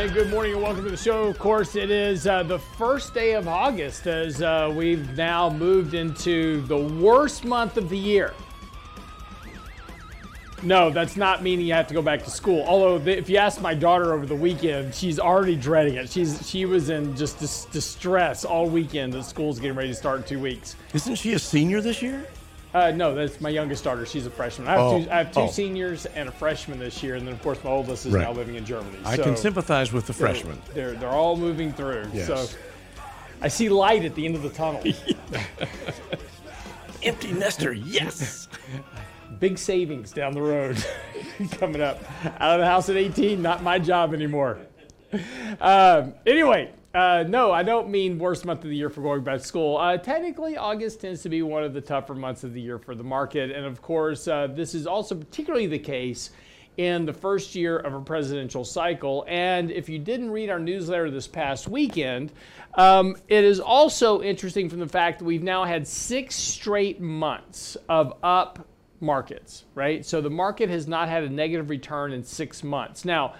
And good morning and welcome to the show. Of course, it is uh, the first day of August as uh, we've now moved into the worst month of the year. No, that's not meaning you have to go back to school. Although, if you ask my daughter over the weekend, she's already dreading it. She's she was in just dis- distress all weekend that school's getting ready to start in two weeks. Isn't she a senior this year? Uh, no, that's my youngest daughter. She's a freshman. I have Oh. two, I have two Oh. seniors and a freshman this year, and then of course my oldest is Right. now living in Germany. I can sympathize with the freshman. They're they're all moving through. Yes. So I see light at the end of the tunnel. Empty nester, yes. Big savings down the road coming up. Out of the house at 18, not my job anymore. Um, anyway, uh, no, I don't mean worst month of the year for going back to school. Uh, technically, August tends to be one of the tougher months of the year for the market. And of course, uh, this is also particularly the case in the first year of a presidential cycle. And if you didn't read our newsletter this past weekend, um, it is also interesting from the fact that we've now had six straight months of up markets, right? So the market has not had a negative return in six months. Now,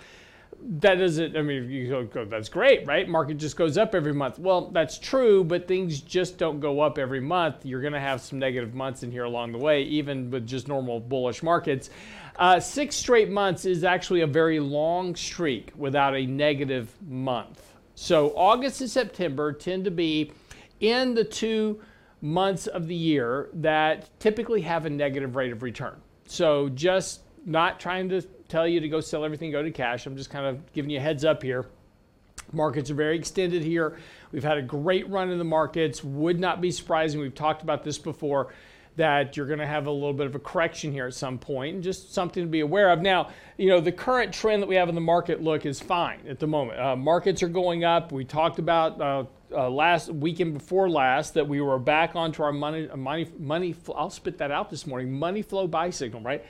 that doesn't, I mean, you go, that's great, right? Market just goes up every month. Well, that's true, but things just don't go up every month. You're going to have some negative months in here along the way, even with just normal bullish markets. Uh, six straight months is actually a very long streak without a negative month. So August and September tend to be in the two months of the year that typically have a negative rate of return. So just not trying to tell you to go sell everything, go to cash. I'm just kind of giving you a heads up here. Markets are very extended here. We've had a great run in the markets. Would not be surprising. We've talked about this before that you're going to have a little bit of a correction here at some point and just something to be aware of. Now, you know, the current trend that we have in the market look is fine at the moment. Uh, markets are going up. We talked about uh, uh, last weekend before last that we were back onto our money, money, money. I'll spit that out this morning. Money flow buy signal, right?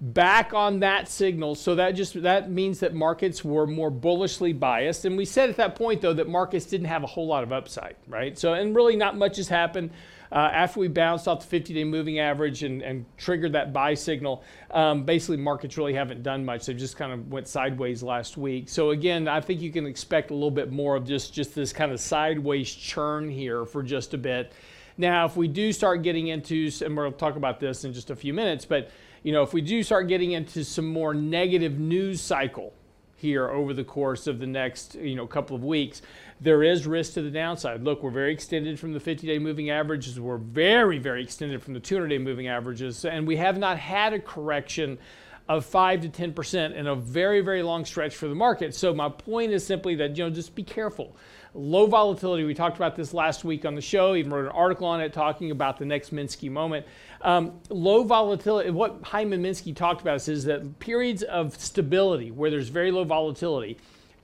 Back on that signal. So that just that means that markets were more bullishly biased. And we said at that point though that markets didn't have a whole lot of upside, right? So and really not much has happened. Uh, after we bounced off the 50-day moving average and, and triggered that buy signal, um, basically markets really haven't done much. They just kind of went sideways last week. So again, I think you can expect a little bit more of just just this kind of sideways churn here for just a bit. Now, if we do start getting into, and we'll talk about this in just a few minutes, but you know, if we do start getting into some more negative news cycle here over the course of the next, you know, couple of weeks, there is risk to the downside. Look, we're very extended from the 50-day moving averages. We're very, very extended from the 200-day moving averages, and we have not had a correction of 5 to 10% in a very, very long stretch for the market. So my point is simply that, you know, just be careful. Low volatility, we talked about this last week on the show, even wrote an article on it talking about the next Minsky moment. Um, low volatility, what Hyman Minsky talked about is that periods of stability where there's very low volatility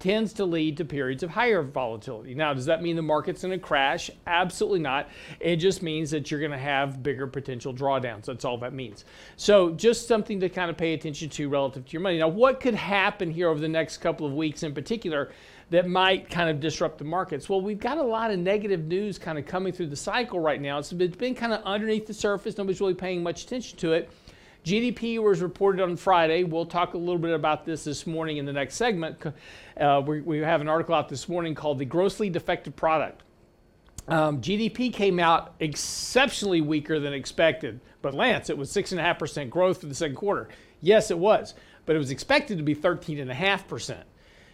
tends to lead to periods of higher volatility. Now, does that mean the market's going to crash? Absolutely not. It just means that you're going to have bigger potential drawdowns. That's all that means. So, just something to kind of pay attention to relative to your money. Now, what could happen here over the next couple of weeks in particular that might kind of disrupt the markets? Well, we've got a lot of negative news kind of coming through the cycle right now. It's been, kind of underneath the surface. Nobody's really paying much attention to it. GDP was reported on Friday. We'll talk a little bit about this this morning in the next segment. Uh, we, we have an article out this morning called The Grossly Defective Product. Um, GDP came out exceptionally weaker than expected. But Lance, it was 6.5% growth for the second quarter. Yes, it was, but it was expected to be 13.5%.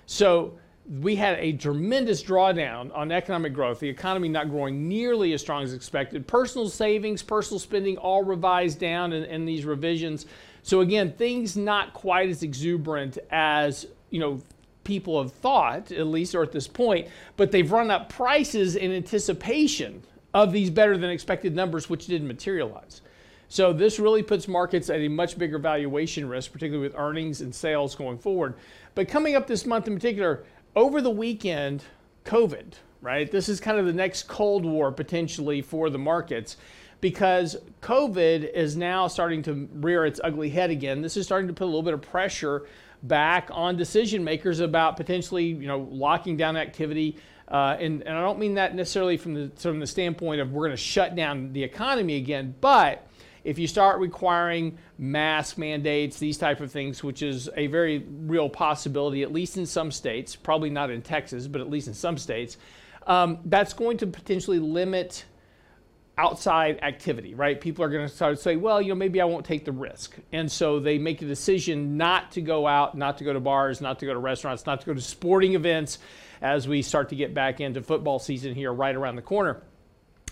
So we had a tremendous drawdown on economic growth, the economy not growing nearly as strong as expected. Personal savings, personal spending all revised down in, in these revisions. So again, things not quite as exuberant as, you know, people have thought, at least or at this point, but they've run up prices in anticipation of these better than expected numbers, which didn't materialize. So this really puts markets at a much bigger valuation risk, particularly with earnings and sales going forward. But coming up this month in particular, over the weekend, COVID right? This is kind of the next Cold War potentially for the markets because COVID is now starting to rear its ugly head again. This is starting to put a little bit of pressure back on decision makers about potentially, you know, locking down activity. Uh, and, and I don't mean that necessarily from the from the standpoint of we're going to shut down the economy again, but if you start requiring mask mandates, these type of things, which is a very real possibility, at least in some states, probably not in Texas, but at least in some states, um, that's going to potentially limit outside activity, right? People are going to start to say, well, you know, maybe I won't take the risk. And so they make a decision not to go out, not to go to bars, not to go to restaurants, not to go to sporting events as we start to get back into football season here right around the corner.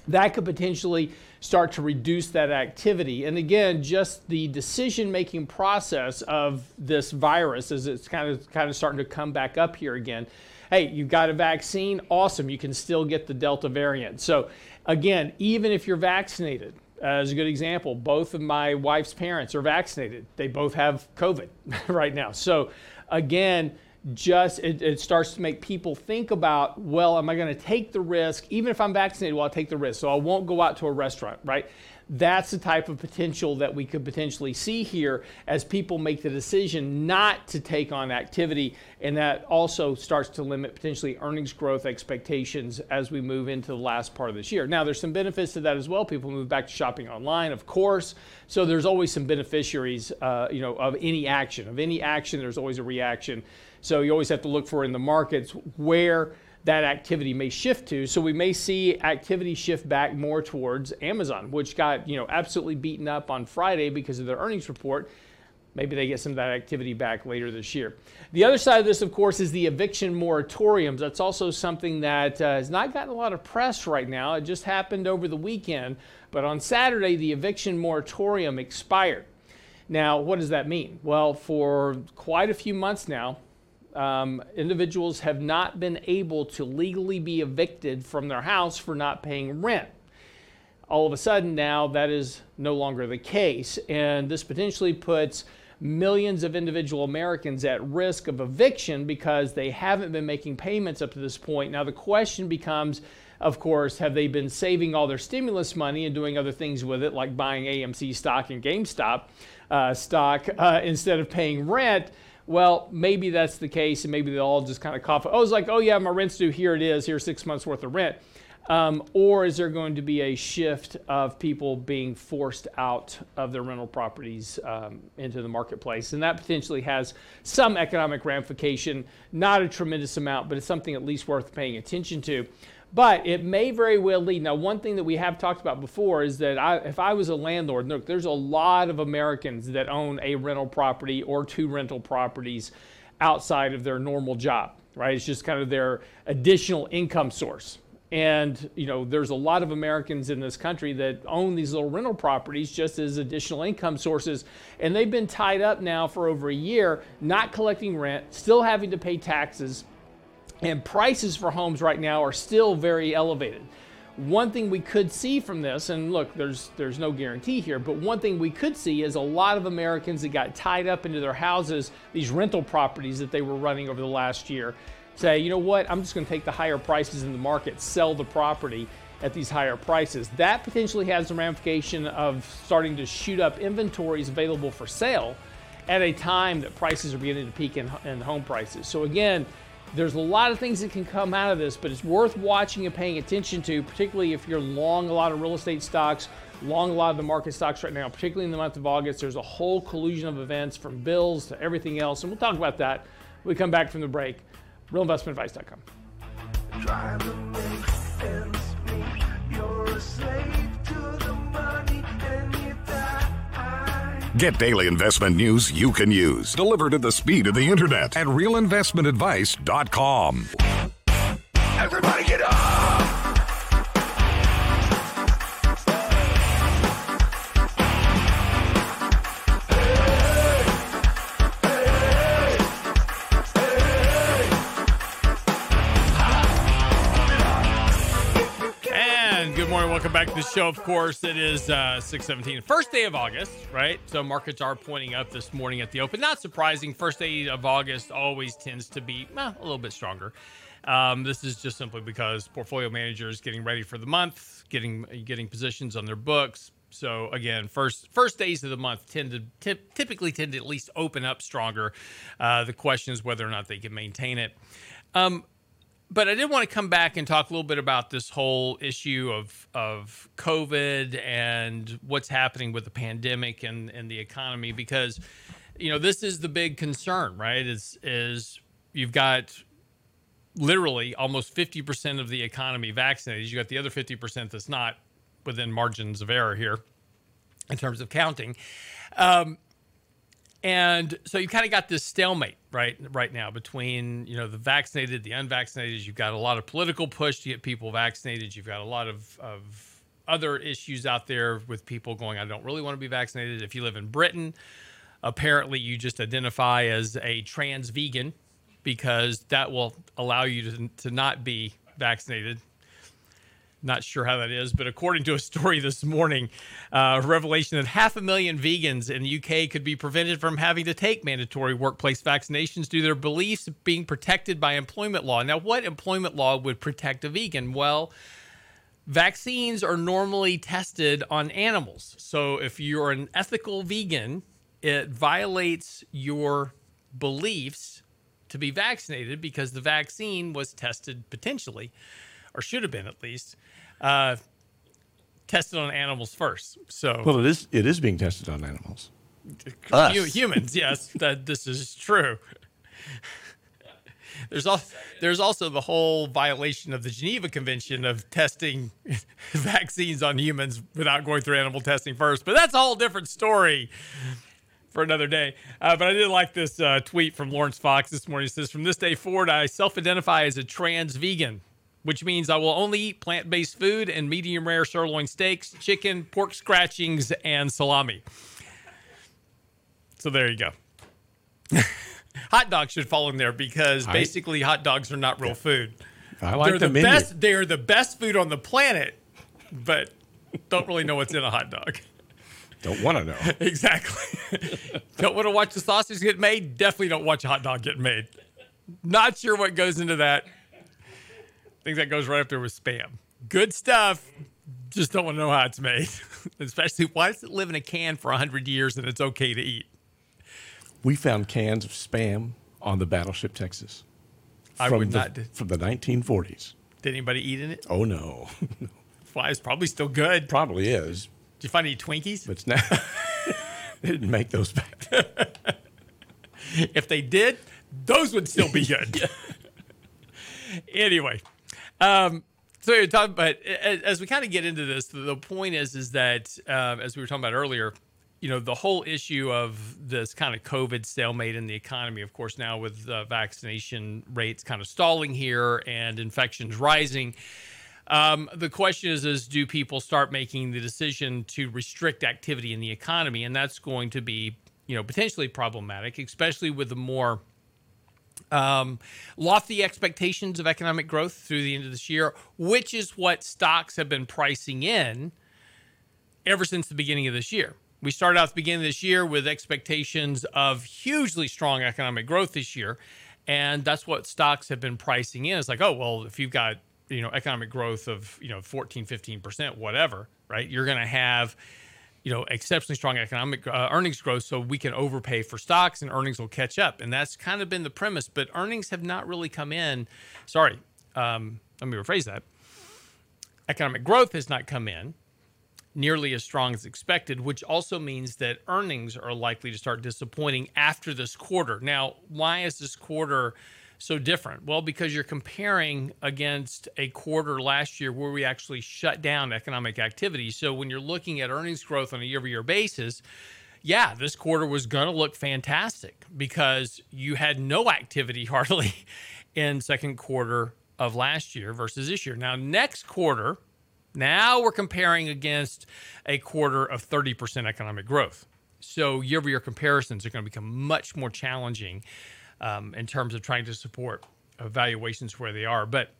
That could potentially start to reduce that activity. And again, just the decision making process of this virus as it's kind of kind of starting to come back up here again. Hey, you've got a vaccine, awesome. You can still get the Delta variant. So again, even if you're vaccinated, uh, as a good example, both of my wife's parents are vaccinated. They both have COVID right now. So again, just it, it, starts to make people think about well am i going to take the risk? Even if i'm vaccinated well i'll take the risk so i won't go out to a restaurant right? That's the type of potential that we could potentially see here as people make the decision not to take on activity and that also starts to limit potentially earnings growth expectations as we move into the last part of this year. Now there's some benefits to that as well. People move back to shopping online of course so there's always some beneficiaries uh, you know of any action. Of any action there's always a reaction so you always have to look for in the markets where that activity may shift to. So we may see activity shift back more towards Amazon, which got, you know, absolutely beaten up on Friday because of their earnings report. Maybe they get some of that activity back later this year. The other side of this, of course, is the eviction moratoriums. That's also something that uh, has not gotten a lot of press right now. It just happened over the weekend. But on Saturday, the eviction moratorium expired. Now, what does that mean? Well, for quite a few months now, um, individuals have not been able to legally be evicted from their house for not paying rent. All of a sudden, now that is no longer the case, and this potentially puts millions of individual Americans at risk of eviction because they haven't been making payments up to this point. Now, the question becomes of course, have they been saving all their stimulus money and doing other things with it, like buying AMC stock and GameStop uh, stock uh, instead of paying rent? Well, maybe that's the case, and maybe they'll all just kind of cough. Oh, it's like, oh yeah, my rent's due. Here it is. Here's six months worth of rent. Um, or is there going to be a shift of people being forced out of their rental properties um, into the marketplace? And that potentially has some economic ramification, not a tremendous amount, but it's something at least worth paying attention to. But it may very well lead. Now, one thing that we have talked about before is that I, if I was a landlord, look, there's a lot of Americans that own a rental property or two rental properties outside of their normal job, right? It's just kind of their additional income source. And, you know, there's a lot of Americans in this country that own these little rental properties just as additional income sources. And they've been tied up now for over a year, not collecting rent, still having to pay taxes and prices for homes right now are still very elevated. One thing we could see from this, and look, there's there's no guarantee here, but one thing we could see is a lot of Americans that got tied up into their houses, these rental properties that they were running over the last year, say, you know what, I'm just going to take the higher prices in the market, sell the property at these higher prices. That potentially has the ramification of starting to shoot up inventories available for sale at a time that prices are beginning to peak in, in home prices. So again, there's a lot of things that can come out of this, but it's worth watching and paying attention to, particularly if you're long a lot of real estate stocks, long a lot of the market stocks right now, particularly in the month of August. There's a whole collusion of events from bills to everything else, and we'll talk about that when we come back from the break. RealInvestmentAdvice.com. Get daily investment news you can use, delivered at the speed of the internet at realinvestmentadvice.com. Everybody get up! The show. Of course, it is uh, 617, first day of August, right? So markets are pointing up this morning at the open. Not surprising. First day of August always tends to be a little bit stronger. Um, this is just simply because portfolio managers getting ready for the month, getting getting positions on their books. So again, first first days of the month tend to tip, typically tend to at least open up stronger. Uh, the question is whether or not they can maintain it. Um, but I did want to come back and talk a little bit about this whole issue of of COVID and what's happening with the pandemic and, and the economy because you know this is the big concern, right? Is is you've got literally almost 50% of the economy vaccinated. You got the other 50% that's not within margins of error here in terms of counting. Um, and so you kind of got this stalemate right right now between you know the vaccinated the unvaccinated. You've got a lot of political push to get people vaccinated. You've got a lot of, of other issues out there with people going i don't really want to be vaccinated. If you live in britain apparently you just identify as a trans vegan because that will allow you to, to not be vaccinated not sure how that is, but according to a story this morning, uh, revelation that half a million vegans in the UK could be prevented from having to take mandatory workplace vaccinations due to their beliefs being protected by employment law. Now, what employment law would protect a vegan? Well, vaccines are normally tested on animals. So if you're an ethical vegan, it violates your beliefs to be vaccinated because the vaccine was tested potentially, or should have been at least, uh, tested on animals first. So Well, it is it is being tested on animals. hu- humans, yes, that this is true. There's also there's also the whole violation of the Geneva Convention of testing vaccines on humans without going through animal testing first. But that's a whole different story for another day. Uh, but I did like this uh, tweet from Laurence Fox this morning. It says, "From this day forward, I self-identify as a trans vegan." Which means I will only eat plant based food and medium rare sirloin steaks, chicken, pork scratchings, and salami. So there you go. hot dogs should fall in there because I- basically hot dogs are not real food. I like they're the, menu. best. They're the best food on the planet, but don't really know what's in a hot dog. Don't want to know. Exactly. don't want to watch the sausage get made? Definitely don't watch a hot dog get made. Not sure what goes into that. Think that goes right up there with spam. Good stuff. Just don't want to know how it's made. Especially why does it live in a can for 100 years and it's okay to eat? We found cans of spam on the battleship Texas. I from would the, not. from the 1940s. Did anybody eat in it? Oh no, Why it's probably still good. Probably is, Did you find any Twinkies? but it's not. they didn't make those back. then. if they did, those would still be good. anyway, um, so you're talking, but as, as we kind of get into this, the, the point is, is that um, as we were talking about earlier, you know, the whole issue of this kind of COVID stalemate in the economy, of course, now with uh, vaccination rates kind of stalling here and infections rising. Um, the question is, is do people start making the decision to restrict activity in the economy? And that's going to be, you know, potentially problematic, especially with the more um, lofty expectations of economic growth through the end of this year, which is what stocks have been pricing in ever since the beginning of this year. We started out the beginning of this year with expectations of hugely strong economic growth this year. And that's what stocks have been pricing in. It's like, oh, well, if you've got, you know, economic growth of, you know, 14, 15%, whatever, right? You're going to have, you know, exceptionally strong economic uh, earnings growth so we can overpay for stocks and earnings will catch up. And that's kind of been the premise, but earnings have not really come in. Sorry, um, let me rephrase that. Economic growth has not come in nearly as strong as expected, which also means that earnings are likely to start disappointing after this quarter. Now, why is this quarter so different? Well, because you're comparing against a quarter last year where we actually shut down economic activity. So when you're looking at earnings growth on a year over year basis, yeah, this quarter was going to look fantastic because you had no activity hardly in second quarter of last year versus this year. Now, next quarter, now we're comparing against a quarter of 30% economic growth. So year over year comparisons are going to become much more challenging um, in terms of trying to support valuations where they are. But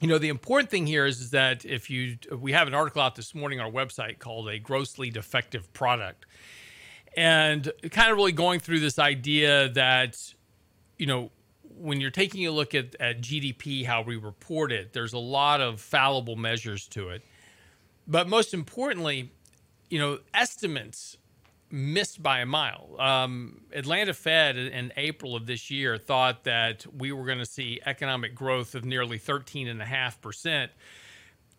you know the important thing here is, is that if you we have an article out this morning on our website called a grossly defective product and kind of really going through this idea that you know when you're taking a look at, at GDP, how we report it, there's a lot of fallible measures to it. But most importantly, you know, estimates missed by a mile. Um, Atlanta Fed in April of this year thought that we were going to see economic growth of nearly 13.5%,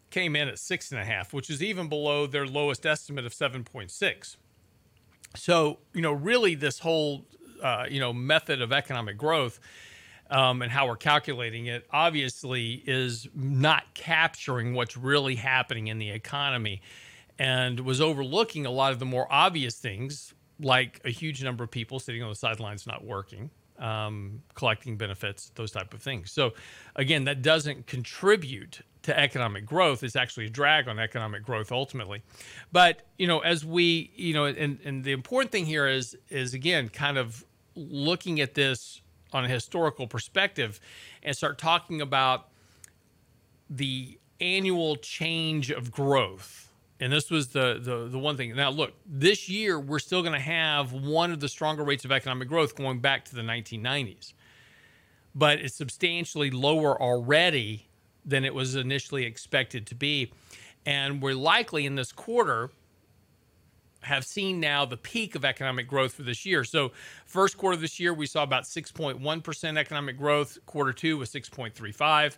came in at 6.5, which is even below their lowest estimate of 7.6. So, you know, really this whole, uh, you know, method of economic growth um, and how we're calculating it obviously is not capturing what's really happening in the economy and was overlooking a lot of the more obvious things, like a huge number of people sitting on the sidelines not working, um, collecting benefits, those type of things. So, again, that doesn't contribute to economic growth. It's actually a drag on economic growth ultimately. But you know, as we, you know, and and the important thing here is is again kind of looking at this on a historical perspective and start talking about the annual change of growth and this was the, the the one thing. Now, look, this year we're still going to have one of the stronger rates of economic growth going back to the 1990s, but it's substantially lower already than it was initially expected to be, and we're likely in this quarter have seen now the peak of economic growth for this year. So, first quarter of this year we saw about 6.1% economic growth. Quarter two was 6.35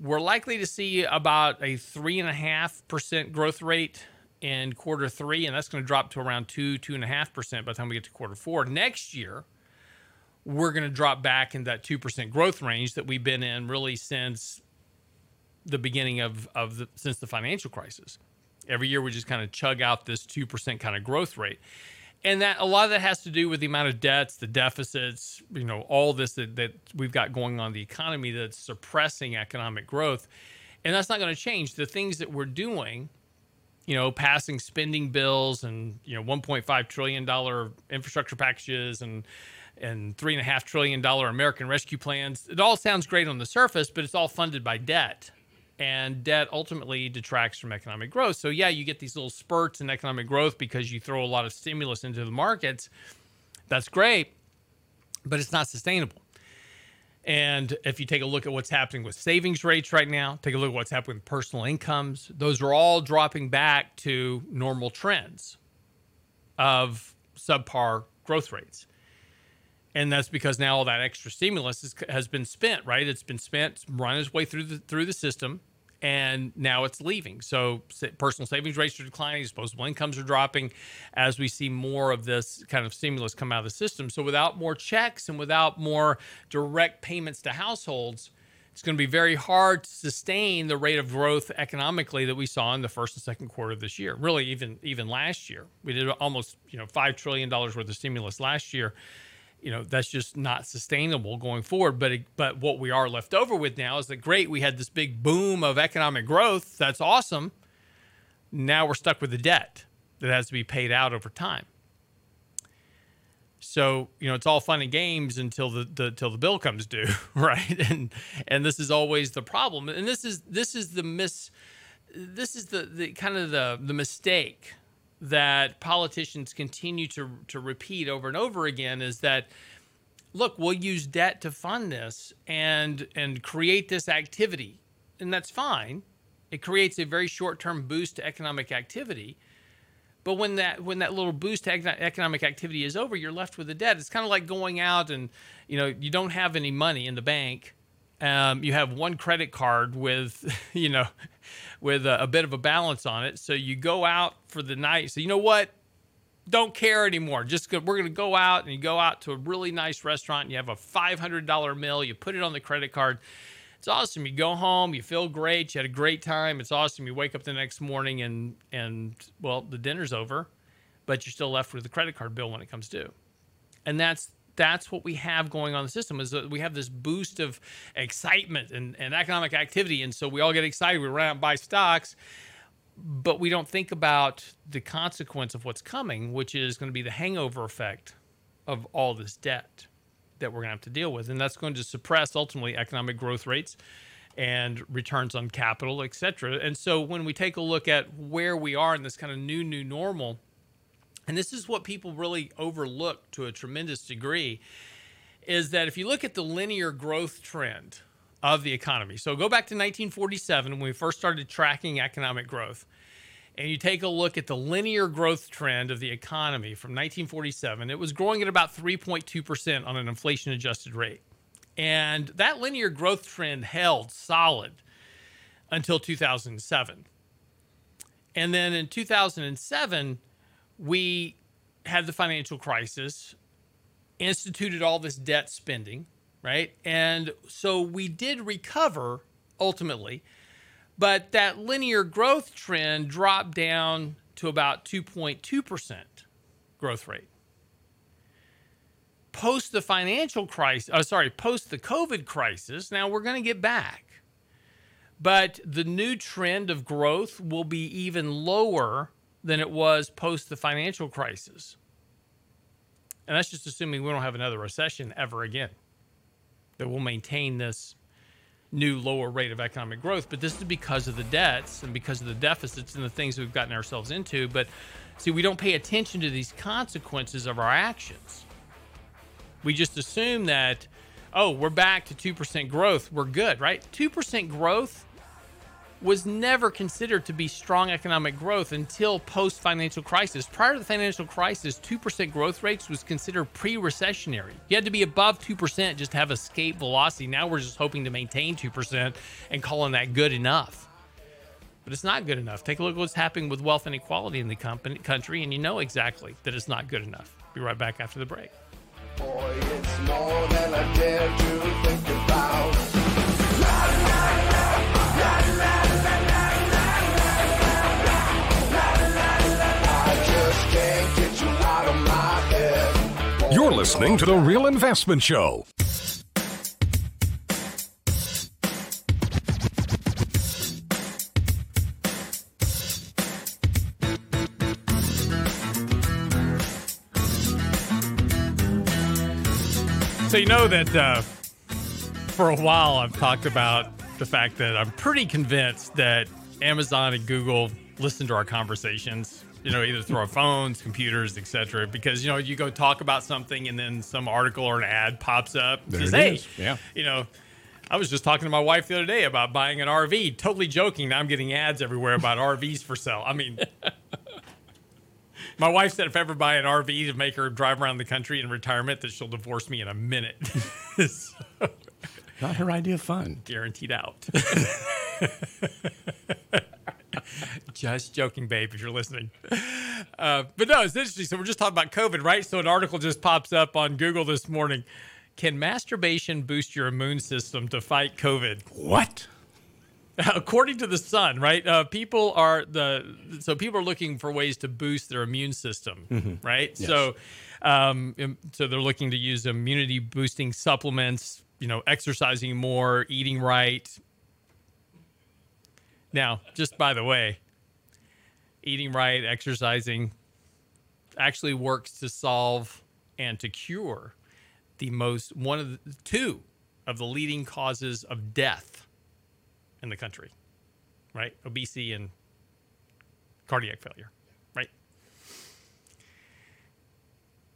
we're likely to see about a three and a half percent growth rate in quarter three, and that's going to drop to around two, two and a half percent by the time we get to quarter four. Next year, we're going to drop back in that two percent growth range that we've been in really since the beginning of of the, since the financial crisis. Every year we just kind of chug out this two percent kind of growth rate, and that a lot of that has to do with the amount of debts, the deficits, you know, all this that, that we've got going on in the economy that's suppressing economic growth. And that's not going to change. The things that we're doing, you know, passing spending bills and, you know, $1.5 trillion infrastructure packages and and three and a half trillion dollar American rescue plans. It all sounds great on the surface, but it's all funded by debt and debt ultimately detracts from economic growth. So yeah, you get these little spurts in economic growth because you throw a lot of stimulus into the markets. That's great, but it's not sustainable. And if you take a look at what's happening with savings rates right now, take a look at what's happening with personal incomes, those are all dropping back to normal trends of subpar growth rates. And that's because now all that extra stimulus is, has been spent, right? It's been spent, run its way through the through the system, and now it's leaving. So personal savings rates are declining, disposable incomes are dropping as we see more of this kind of stimulus come out of the system. So without more checks and without more direct payments to households, it's going to be very hard to sustain the rate of growth economically that we saw in the first and second quarter of this year. Really, even even last year, we did almost you know five trillion dollars worth of stimulus last year you know that's just not sustainable going forward but but what we are left over with now is that great we had this big boom of economic growth that's awesome. Now we're stuck with the debt that has to be paid out over time. So you know it's all fun and games until the, the until the bill comes due right? And and this is always the problem. And this is this is the miss this is the the kind of the the mistake that politicians continue to, to repeat over and over again is that look we'll use debt to fund this and and create this activity. And that's fine. It creates a very short-term boost to economic activity. But when that when that little boost to economic activity is over you're left with the debt. It's kind of like going out and you know you don't have any money in the bank um, you have one credit card with you know with a, a bit of a balance on it. So you go out for the night. So you know what? Don't care anymore. Just go, we're going to go out and you go out to a really nice restaurant. And you have a $500 meal. You put it on the credit card. It's awesome. You go home, you feel great, you had a great time. It's awesome. You wake up the next morning and and well, the dinner's over, but you're still left with the credit card bill when it comes due. And that's that's what we have going on in the system is that we have this boost of excitement and, and economic activity and so we all get excited we run out and buy stocks. But we don't think about the consequence of what's coming which is going to be the hangover effect of all this debt that we're going to have to deal with and that's going to suppress ultimately economic growth rates and returns on capital et cetera. And so when we take a look at where we are in this kind of new new normal and this is what people really overlook to a tremendous degree is that if you look at the linear growth trend of the economy, so go back to 1947 when we first started tracking economic growth, and you take a look at the linear growth trend of the economy from 1947, it was growing at about 3.2% on an inflation adjusted rate. And that linear growth trend held solid until 2007. And then in 2007, we had the financial crisis, instituted all this debt spending, right? And so we did recover ultimately, but that linear growth trend dropped down to about 2.2% growth rate. Post the financial crisis, oh, sorry, post the COVID crisis, now we're going to get back. But the new trend of growth will be even lower than it was post the financial crisis. And that's just assuming we don't have another recession ever again. That we'll maintain this new lower rate of economic growth. But this is because of the debts and because of the deficits and the things we've gotten ourselves into. But see, we don't pay attention to these consequences of our actions. We just assume that, oh, we're back to 2% growth. We're good, right? 2% growth was never considered to be strong economic growth until post financial crisis. Prior to the financial crisis, 2% growth rates was considered pre recessionary. You had to be above 2% just to have escape velocity. Now we're just hoping to maintain 2% and calling that good enough. But it's not good enough. Take a look at what's happening with wealth inequality in the company, country, and you know exactly that it's not good enough. Be right back after the break. Boy, listening to The Real Investment Show. So you know that uh, for a while I've talked about the fact that I'm pretty convinced that Amazon and Google listen to our conversations. You know, either through our phones, computers, etc. Because you know, you go talk about something, and then some article or an ad pops up. There says, hey, is. Yeah. you know, I was just talking to my wife the other day about buying an RV. Totally joking. Now I'm getting ads everywhere about RVs for sale. I mean, my wife said if I ever buy an RV to make her drive around the country in retirement, that she'll divorce me in a minute. So, Not her idea of fun. guaranteed out. just joking, babe, if you're listening. Uh, but no, it's interesting. So we're just talking about COVID, right? So an article just pops up on Google this morning. Can masturbation boost your immune system to fight COVID? What? according to the sun right uh, people are the so people are looking for ways to boost their immune system right so um so they're looking to use immunity boosting supplements you know exercising more eating right now just by the way eating right exercising actually works to solve and to cure the most one of the two of the leading causes of death in the country, right? Obesity and cardiac failure, right?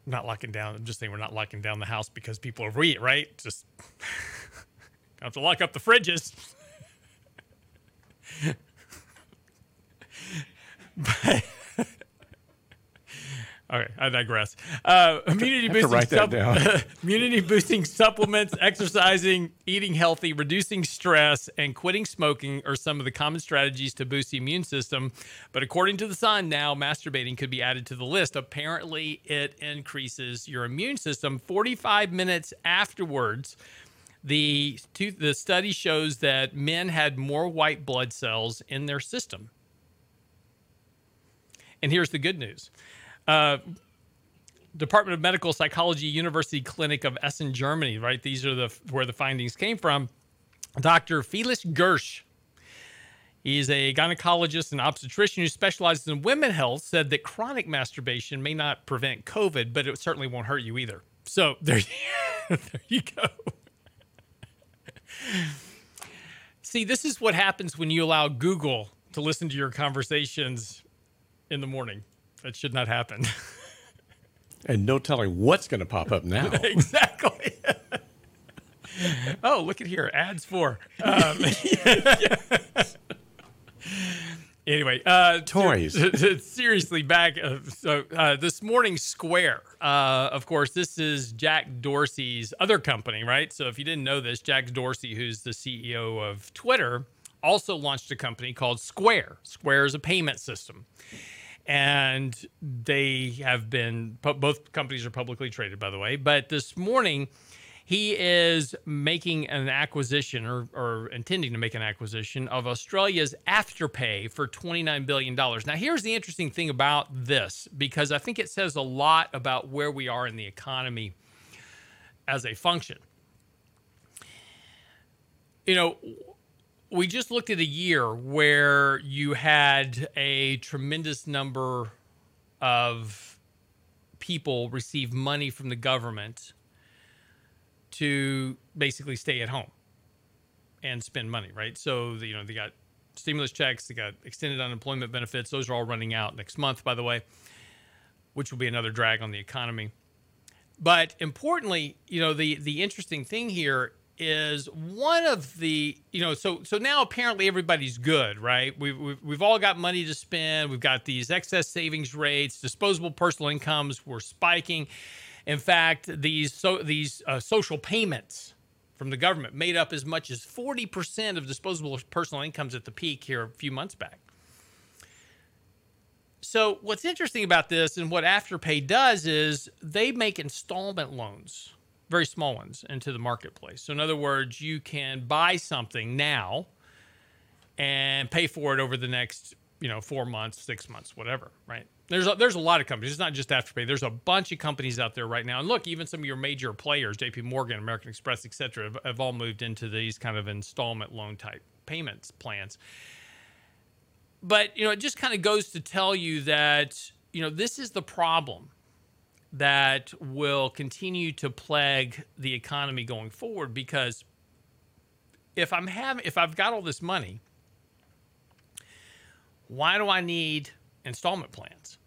Not locking down. I'm just saying we're not locking down the house because people overeat, right? Just have to lock up the fridges. But Okay, I digress. Uh, immunity boosting write that down. immunity boosting supplements, exercising, eating healthy, reducing stress, and quitting smoking are some of the common strategies to boost the immune system. But according to the Sun, now masturbating could be added to the list. Apparently, it increases your immune system 45 minutes afterwards. The, two, the study shows that men had more white blood cells in their system. And here's the good news. Uh, Department of Medical Psychology, University Clinic of Essen, Germany. Right, these are the where the findings came from. Dr. Felix Gersh, he's a gynecologist and obstetrician who specializes in women health, said that chronic masturbation may not prevent COVID, but it certainly won't hurt you either. So there, there you go. See, this is what happens when you allow Google to listen to your conversations in the morning. That should not happen. And no telling what's going to pop up now. exactly. oh, look at here, ads for. Um, anyway, uh, Toys. seriously, back. Uh, so uh, this morning, Square. Uh, of course, this is Jack Dorsey's other company, right? So if you didn't know this, Jack Dorsey, who's the CEO of Twitter, also launched a company called Square. Square is a payment system and they have been both companies are publicly traded by the way but this morning he is making an acquisition or, or intending to make an acquisition of australia's afterpay for $29 billion now here's the interesting thing about this because i think it says a lot about where we are in the economy as a function. You know we just looked at a year where you had a tremendous number of people receive money from the government to basically stay at home and spend money, right? So, you know, they got stimulus checks, they got extended unemployment benefits. Those are all running out next month, by the way, which will be another drag on the economy. But importantly, you know, the the interesting thing here is one of the you know so so now apparently everybody's good right we've, we've, we've all got money to spend we've got these excess savings rates disposable personal incomes were spiking in fact these so these uh, social payments from the government made up as much as 40% of disposable personal incomes at the peak here a few months back so what's interesting about this and what afterpay does is they make installment loans very small ones into the marketplace. So in other words, you can buy something now and pay for it over the next, you know, 4 months, 6 months, whatever, right? There's a, there's a lot of companies. It's not just Afterpay. There's a bunch of companies out there right now. And look, even some of your major players, JP Morgan, American Express, et cetera, have, have all moved into these kind of installment loan type payments plans. But, you know, it just kind of goes to tell you that, you know, this is the problem that will continue to plague the economy going forward because if I'm having if I've got all this money, why do I need installment plans?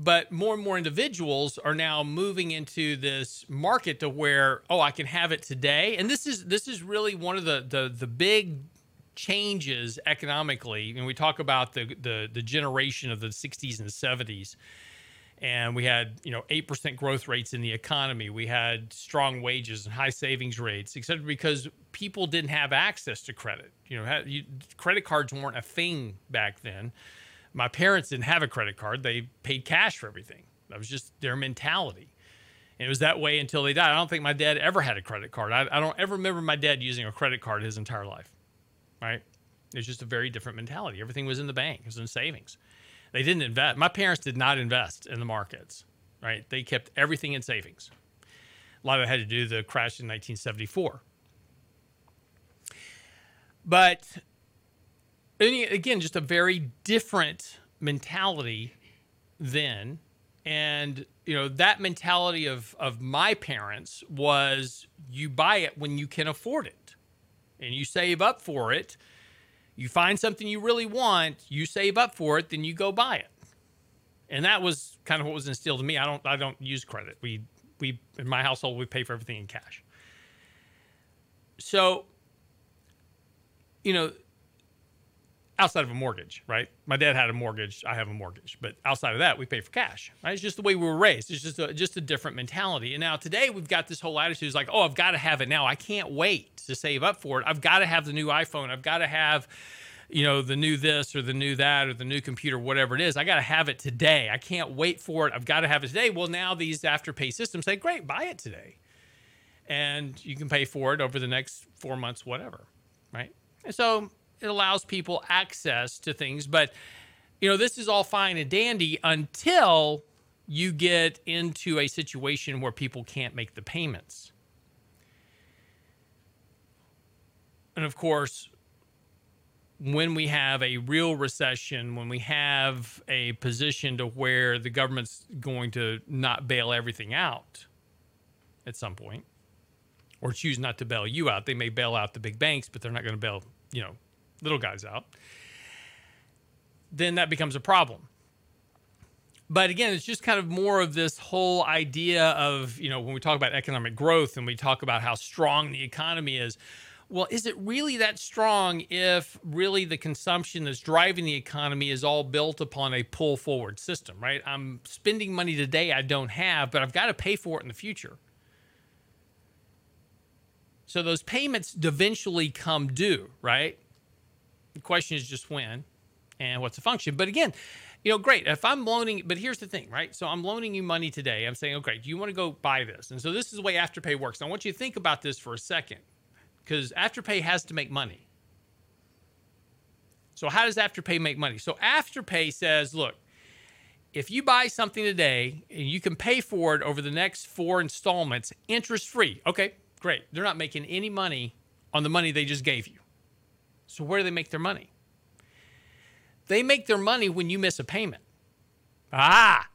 But more and more individuals are now moving into this market to where, oh, I can have it today. And this is this is really one of the the the big changes economically, and we talk about the, the the generation of the 60s and 70s, and we had you know eight percent growth rates in the economy. We had strong wages and high savings rates, etc. Because people didn't have access to credit. You know, had, you, credit cards weren't a thing back then. My parents didn't have a credit card; they paid cash for everything. That was just their mentality. And it was that way until they died. I don't think my dad ever had a credit card. I, I don't ever remember my dad using a credit card his entire life right? It's just a very different mentality. Everything was in the bank, it was in savings. They didn't invest. My parents did not invest in the markets, right? They kept everything in savings. A lot of it had to do with the crash in 1974. But again, just a very different mentality then. And you know that mentality of of my parents was you buy it when you can afford it and you save up for it, you find something you really want, you save up for it, then you go buy it. And that was kind of what was instilled in me. I don't I don't use credit. We we in my household we pay for everything in cash. So you know, outside of a mortgage, right? My dad had a mortgage, I have a mortgage, but outside of that, we pay for cash. Right? It's just the way we were raised. It's just a, just a different mentality. And now today, we've got this whole attitude: is like, oh, I've got to have it now. I can't wait to save up for it. I've got to have the new iPhone. I've got to have, you know, the new this or the new that or the new computer, whatever it is. I got to have it today. I can't wait for it. I've got to have it today. Well, now these afterpay systems say, great, buy it today, and you can pay for it over the next four months, whatever, right? And so it allows people access to things. But, you know, this is all fine and dandy until you get into a situation where people can't make the payments. And of course, when we have a real recession, when we have a position to where the government's going to not bail everything out at some point, or choose not to bail you out, they may bail out the big banks, but they're not going to bail, you know, little guys out, then that becomes a problem. but again, it's just kind of more of this whole idea of, you know, when we talk about economic growth and we talk about how strong the economy is, well, is it really that strong if really the consumption that's driving the economy is all built upon a pull forward system, right? I'm spending money today I don't have, but I've got to pay for it in the future. So those payments eventually come due, right? The question is just when and what's the function. But again, you know, great. If I'm loaning, but here's the thing, right? So I'm loaning you money today. I'm saying, okay, do you want to go buy this? And so this is the way Afterpay works. I want you to think about this for a second because Afterpay has to make money. So, how does Afterpay make money? So, Afterpay says, look, if you buy something today and you can pay for it over the next four installments interest free, okay, great. They're not making any money on the money they just gave you. So, where do they make their money? They make their money when you miss a payment. Ah.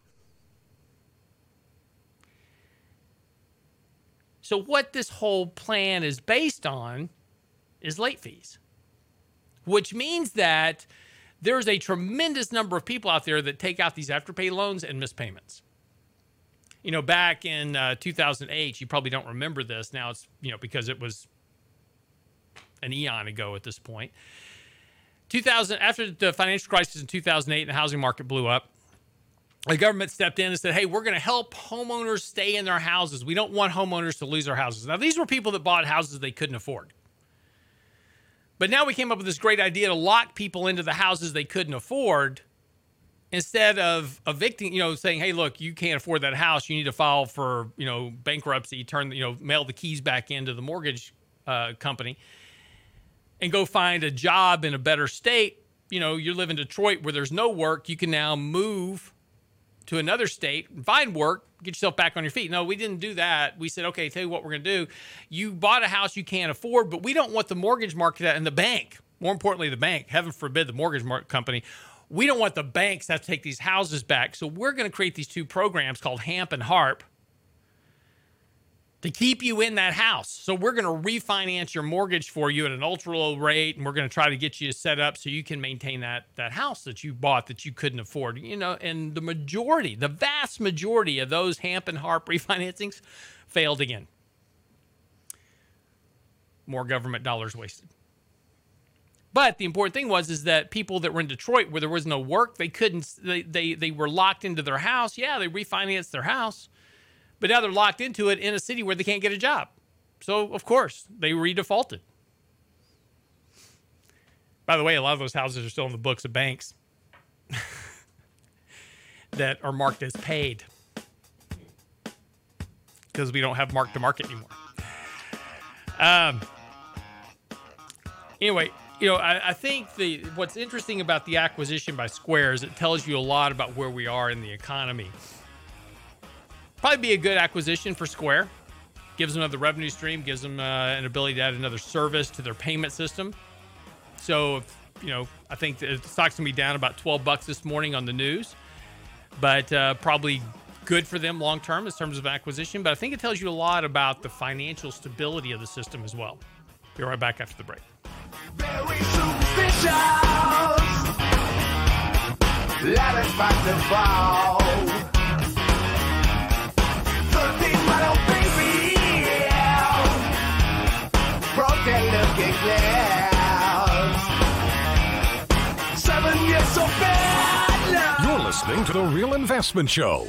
So, what this whole plan is based on is late fees, which means that there's a tremendous number of people out there that take out these afterpay loans and miss payments. You know, back in uh, 2008, you probably don't remember this. Now it's, you know, because it was an eon ago at this point. 2000 after the financial crisis in 2008 and the housing market blew up the government stepped in and said hey we're going to help homeowners stay in their houses. We don't want homeowners to lose their houses. Now these were people that bought houses they couldn't afford. But now we came up with this great idea to lock people into the houses they couldn't afford instead of evicting you know saying hey look you can't afford that house. You need to file for you know bankruptcy turn you know mail the keys back into the mortgage uh, company and go find a job in a better state, you know, you live in Detroit where there's no work, you can now move to another state, find work, get yourself back on your feet. No, we didn't do that. We said, okay, tell you what we're going to do. You bought a house you can't afford, but we don't want the mortgage market and the bank, more importantly, the bank, heaven forbid the mortgage market company. We don't want the banks to have to take these houses back. So we're going to create these two programs called HAMP and HARP to keep you in that house. So we're going to refinance your mortgage for you at an ultra low rate, and we're going to try to get you set up so you can maintain that that house that you bought that you couldn't afford. You know, and the majority, the vast majority of those Hamp and Harp refinancings failed again. More government dollars wasted. But the important thing was is that people that were in Detroit where there was no work, they couldn't they they, they were locked into their house. Yeah, they refinanced their house but now they're locked into it in a city where they can't get a job. So, of course, they redefaulted. By the way, a lot of those houses are still in the books of banks that are marked as paid because we don't have mark to market anymore. Um, anyway, you know, I, I, think the what's interesting about the acquisition by Square is it tells you a lot about where we are in the economy. Probably be a good acquisition for Square. Gives them another revenue stream, gives them uh, an ability to add another service to their payment system. So, if, you know, I think the stock's gonna be down about 12 bucks this morning on the news, but uh, probably good for them long term in terms of acquisition. But I think it tells you a lot about the financial stability of the system as well. Be right back after the break. Superstitious. Let us fight the ball. You're listening to The Real Investment Show.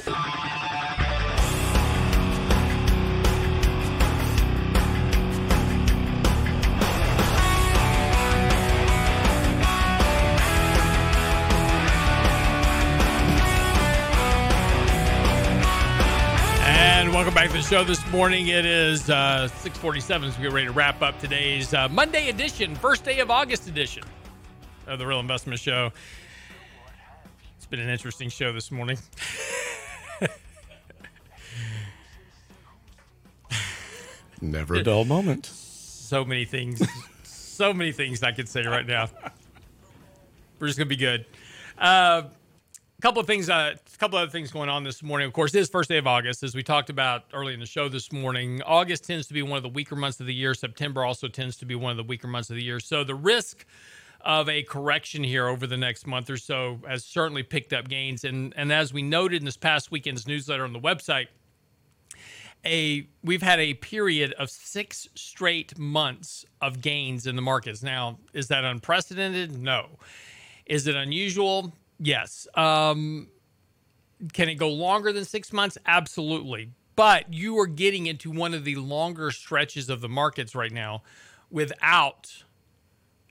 Welcome back to the show this morning. It is uh, 647 as we get ready to wrap up today's uh, Monday edition, first day of August edition of the Real Investment Show. It's been an interesting show this morning. Never a dull moment. So many things, so many things I could say right now. We're just going to be good. Uh, couple of things, uh, a couple of other things going on this morning. Of course, it is first day of August, as we talked about early in the show this morning. August tends to be one of the weaker months of the year. September also tends to be one of the weaker months of the year. So the risk of a correction here over the next month or so has certainly picked up gains. And and as we noted in this past weekend's newsletter on the website, a we've had a period of six straight months of gains in the markets. Now, is that unprecedented? No. Is it unusual? Yes. Um, can it go longer than six months? Absolutely. But you are getting into one of the longer stretches of the markets right now without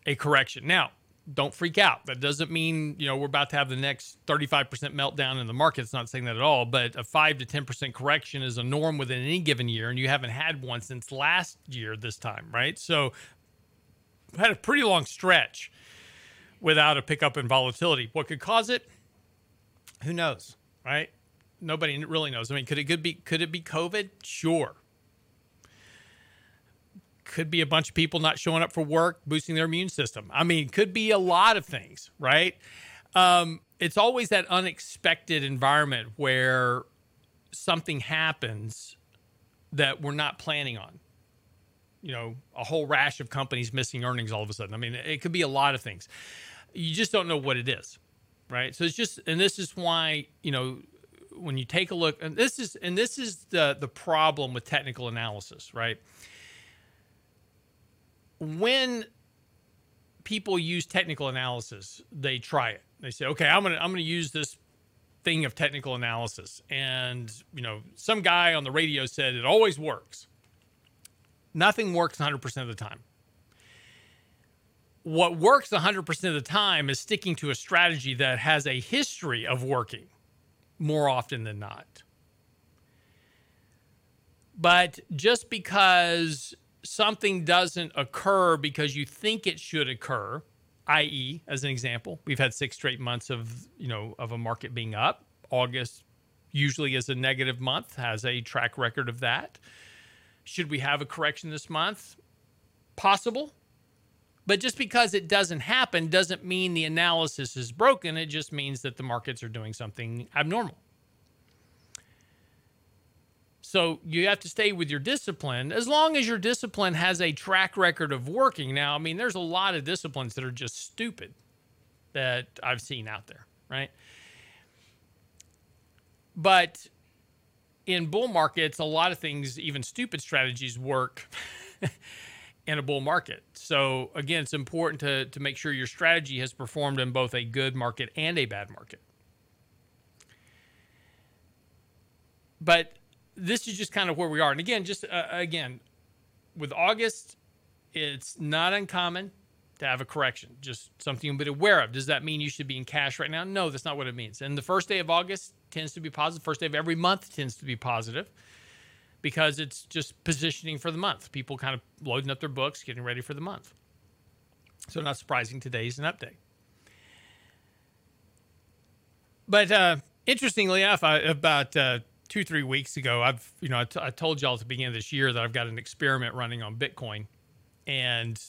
a correction. Now, don't freak out. That doesn't mean, you know, we're about to have the next 35% meltdown in the market. It's not saying that at all, but a 5 to 10% correction is a norm within any given year and you haven't had one since last year this time, right? So, had a pretty long stretch without a pickup in volatility. What could cause it? Who knows, right? Nobody really knows. I mean, could it could be could it be COVID? Sure. Could be a bunch of people not showing up for work, boosting their immune system. I mean, could be a lot of things, right? Um, it's always that unexpected environment where something happens that we're not planning on. You know, a whole rash of companies missing earnings all of a sudden. I mean, it could be a lot of things. You just don't know what it is, right? So it's just, and this is why, you know, when you take a look, and this is, and this is the the problem with technical analysis, right? when people use technical analysis, they try it. They say, "Okay, I'm gonna I'm gonna use this thing of technical analysis," and you know, some guy on the radio said it always works. Nothing works 100% of the time. What works 100% of the time is sticking to a strategy that has a history of working more often than not. But just because something doesn't occur because you think it should occur, i.e., as an example, we've had six straight months of you know of a market being up. August usually is a negative month, has a track record of that. Should we have a correction this month? Possible. But just because it doesn't happen doesn't mean the analysis is broken. It just means that the markets are doing something abnormal. So you have to stay with your discipline as long as your discipline has a track record of working. Now, I mean, there's a lot of disciplines that are just stupid that I've seen out there, right? But in bull markets, a lot of things, even stupid strategies, work in a bull market. So again, it's important to to make sure your strategy has performed in both a good market and a bad market. But this is just kind of where we are. And again, just uh, again, with August, it's not uncommon to have a correction, just something to be aware of. Does that mean you should be in cash right now? No, that's not what it means. And the first day of August tends to be positive. First day of every month tends to be positive because it's just positioning for the month. People kind of loading up their books, getting ready for the month. So not surprising today's an update. But uh, interestingly enough, I, about uh, two three weeks ago i've you know I, t- I told y'all at the beginning of this year that i've got an experiment running on bitcoin and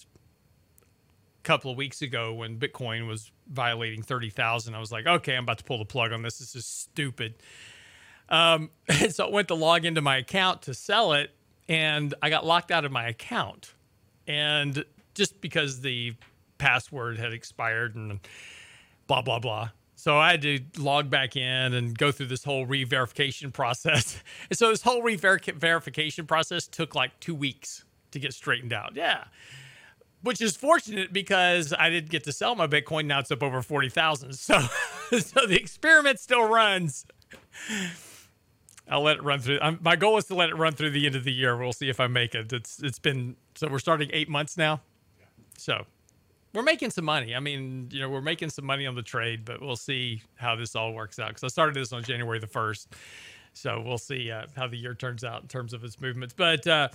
a couple of weeks ago when bitcoin was violating 30000 i was like okay i'm about to pull the plug on this this is stupid um, so i went to log into my account to sell it and i got locked out of my account and just because the password had expired and blah blah blah so I had to log back in and go through this whole re-verification process. And so this whole re-verification process took like two weeks to get straightened out. Yeah. Which is fortunate because I didn't get to sell my Bitcoin. Now it's up over 40,000. So, so the experiment still runs. I'll let it run through. Um, my goal is to let it run through the end of the year. We'll see if I make it. It's it's been so we're starting eight months now. So we're making some money. I mean, you know, we're making some money on the trade, but we'll see how this all works out. Because I started this on January the first, so we'll see uh, how the year turns out in terms of its movements. But uh,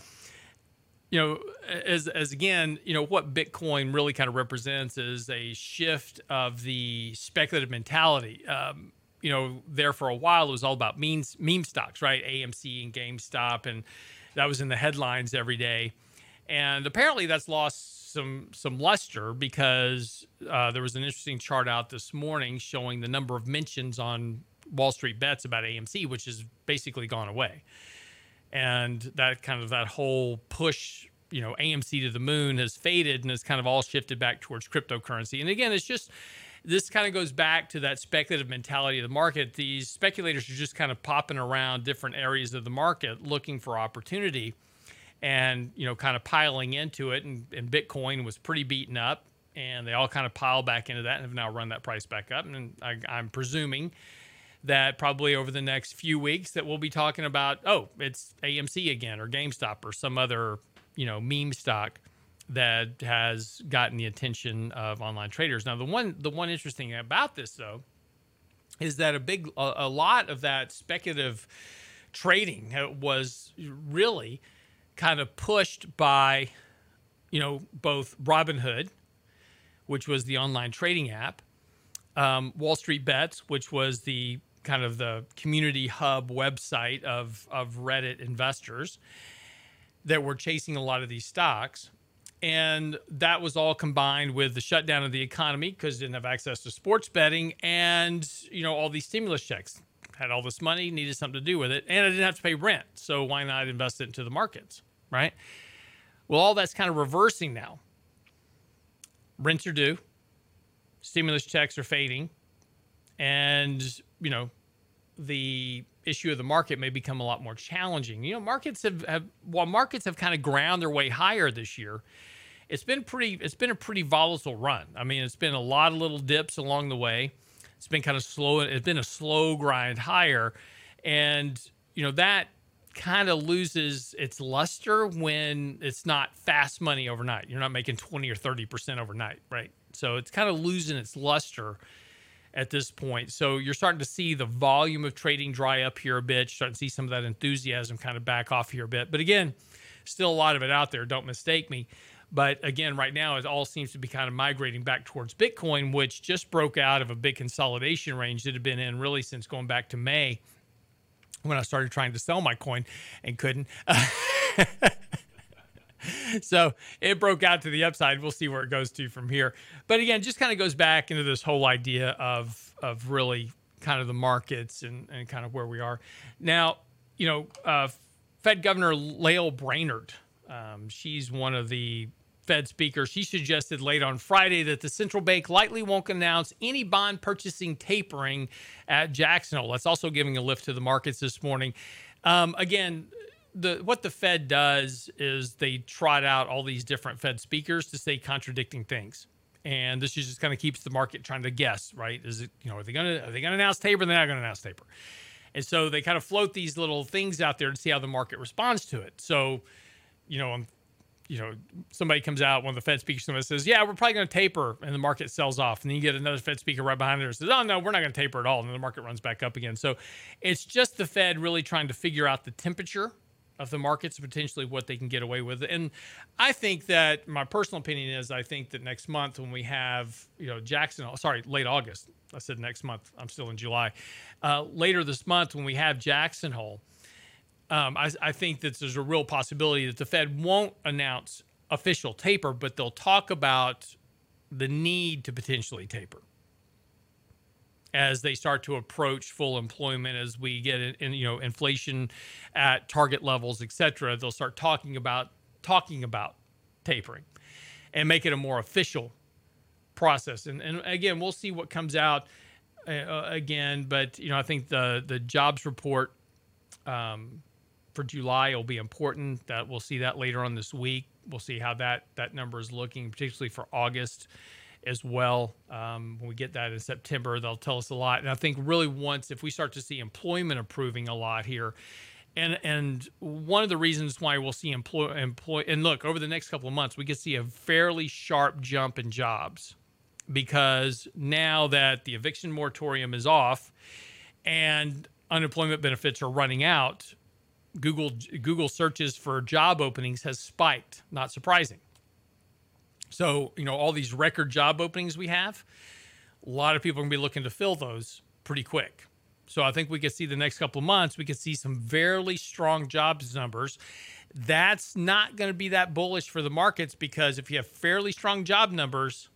you know, as as again, you know, what Bitcoin really kind of represents is a shift of the speculative mentality. Um, you know, there for a while it was all about memes, meme stocks, right? AMC and GameStop, and that was in the headlines every day. And apparently, that's lost some some luster because uh, there was an interesting chart out this morning showing the number of mentions on Wall Street bets about AMC, which has basically gone away, and that kind of that whole push you know, AMC to the moon has faded and has kind of all shifted back towards cryptocurrency. And again, it's just this kind of goes back to that speculative mentality of the market. These speculators are just kind of popping around different areas of the market looking for opportunity and, you know, kind of piling into it. And, and Bitcoin was pretty beaten up and they all kind of piled back into that and have now run that price back up. And I, I'm presuming that probably over the next few weeks that we'll be talking about, oh, it's AMC again or GameStop or some other, you know, meme stock that has gotten the attention of online traders. Now, the one the one interesting about this though is that a big a, a lot of that speculative trading was really kind of pushed by you know both Robinhood, which was the online trading app, um, Wall Street Bets, which was the kind of the community hub website of of Reddit investors that were chasing a lot of these stocks and that was all combined with the shutdown of the economy because didn't have access to sports betting and you know all these stimulus checks. Had all this money needed something to do with it and i didn't have to pay rent so why not invest it into the markets right? Well all that's kind of reversing now. Rents are due stimulus checks are fading and you know the issue of the market may become a lot more challenging. You know, markets have, have while markets have kind of ground their way higher this year, it's been pretty it's been a pretty volatile run. I mean, it's been a lot of little dips along the way. It's been kind of slow. It's been a slow grind higher, and you know that kind of loses its luster when it's not fast money overnight. You're not making 20 or 30 percent overnight, right? So it's kind of losing its luster at this point. So you're starting to see the volume of trading dry up here a bit. You're starting to see some of that enthusiasm kind of back off here a bit. But again, still a lot of it out there. Don't mistake me. But again, right now, it all seems to be kind of migrating back towards Bitcoin, which just broke out of a big consolidation range that had been in really since going back to May when I started trying to sell my coin and couldn't. so it broke out to the upside. We'll see where it goes to from here. But again, just kind of goes back into this whole idea of of really kind of the markets and, and kind of where we are. Now, you know, uh, Fed Governor Lael Brainard, um, she's one of the Fed speaker, she suggested late on Friday that the central bank likely won't announce any bond purchasing tapering at Jackson Hole. That's also giving a lift to the markets this morning. Um, again, the what the Fed does is they trot out all these different Fed speakers to say contradicting things. And this just kind of keeps the market trying to guess, right? Is it, you know, are they gonna are they gonna announce taper? They're not gonna announce taper. And so they kind of float these little things out there to see how the market responds to it. So, you know, I'm you know, somebody comes out, one of the Fed speakers somebody says, Yeah, we're probably going to taper, and the market sells off. And then you get another Fed speaker right behind it and says, Oh, no, we're not going to taper at all. And then the market runs back up again. So it's just the Fed really trying to figure out the temperature of the markets, potentially what they can get away with. And I think that my personal opinion is I think that next month when we have, you know, Jackson, sorry, late August, I said next month, I'm still in July. Uh, later this month when we have Jackson Hole, um, I, I think that there's a real possibility that the Fed won't announce official taper, but they'll talk about the need to potentially taper as they start to approach full employment as we get in, you know inflation at target levels et cetera they'll start talking about talking about tapering and make it a more official process. And, and again we'll see what comes out uh, again but you know i think the the jobs report um, for july will be important that we'll see that later on this week we'll see how that that number is looking particularly for august as well. Um, when we get that in September, they'll tell us a lot. And I think really once, if we start to see employment improving a lot here, and and one of the reasons why we'll see employ employ and look over the next couple of months, we could see a fairly sharp jump in jobs because now that the eviction moratorium is off and unemployment benefits are running out, Google Google searches for job openings has spiked. Not surprising. So, you know, all these record job openings we have, a lot of people are going to be looking to fill those pretty quick. So I think we could see the next couple of months, we could see some fairly strong jobs numbers. That's not going to be that bullish for the markets because if you have fairly strong job numbers,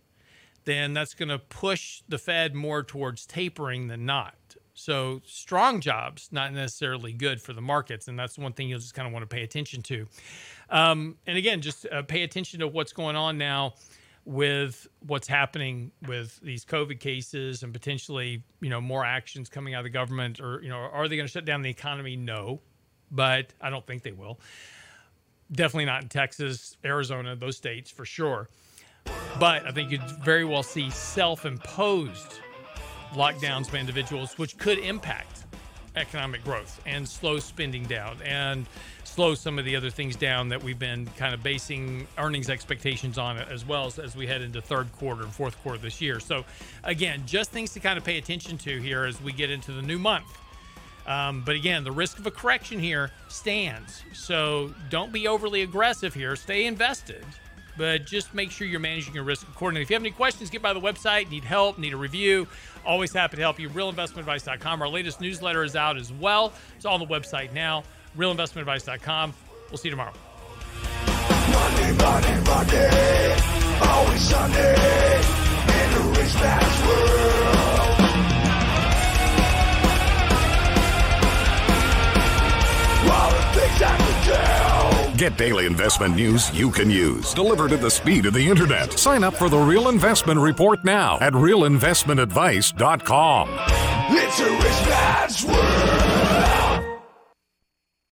then that's going to push the Fed more towards tapering than not. So strong jobs, not necessarily good for the markets, and that's one thing you'll just kind of want to pay attention to. Um, and again, just uh, pay attention to what's going on now with what's happening with these COVID cases and potentially, you know, more actions coming out of the government, or you know, are they going to shut down the economy? No, but I don't think they will. Definitely not in Texas, Arizona, those states for sure. But I think you'd very well see self-imposed lockdowns by individuals, which could impact economic growth and slow spending down and slow some of the other things down that we've been kind of basing earnings expectations on as well as, as we head into third quarter and fourth quarter this year. So, again, just things to kind of pay attention to here as we get into the new month. Um, but again, the risk of a correction here stands. So don't be overly aggressive here. Stay invested but just make sure you're managing your risk accordingly. If you have any questions, get by the website, need help, need a review, always happy to help you. RealInvestmentAdvice.com. Our latest newsletter is out as well. It's on the website now, realinvestmentadvice.com. We'll see you tomorrow. Always in rich world. Get daily investment news you can use, delivered at the speed of the internet. Sign up for the Real Investment Report now at realinvestmentadvice.com. It's a rich man's world.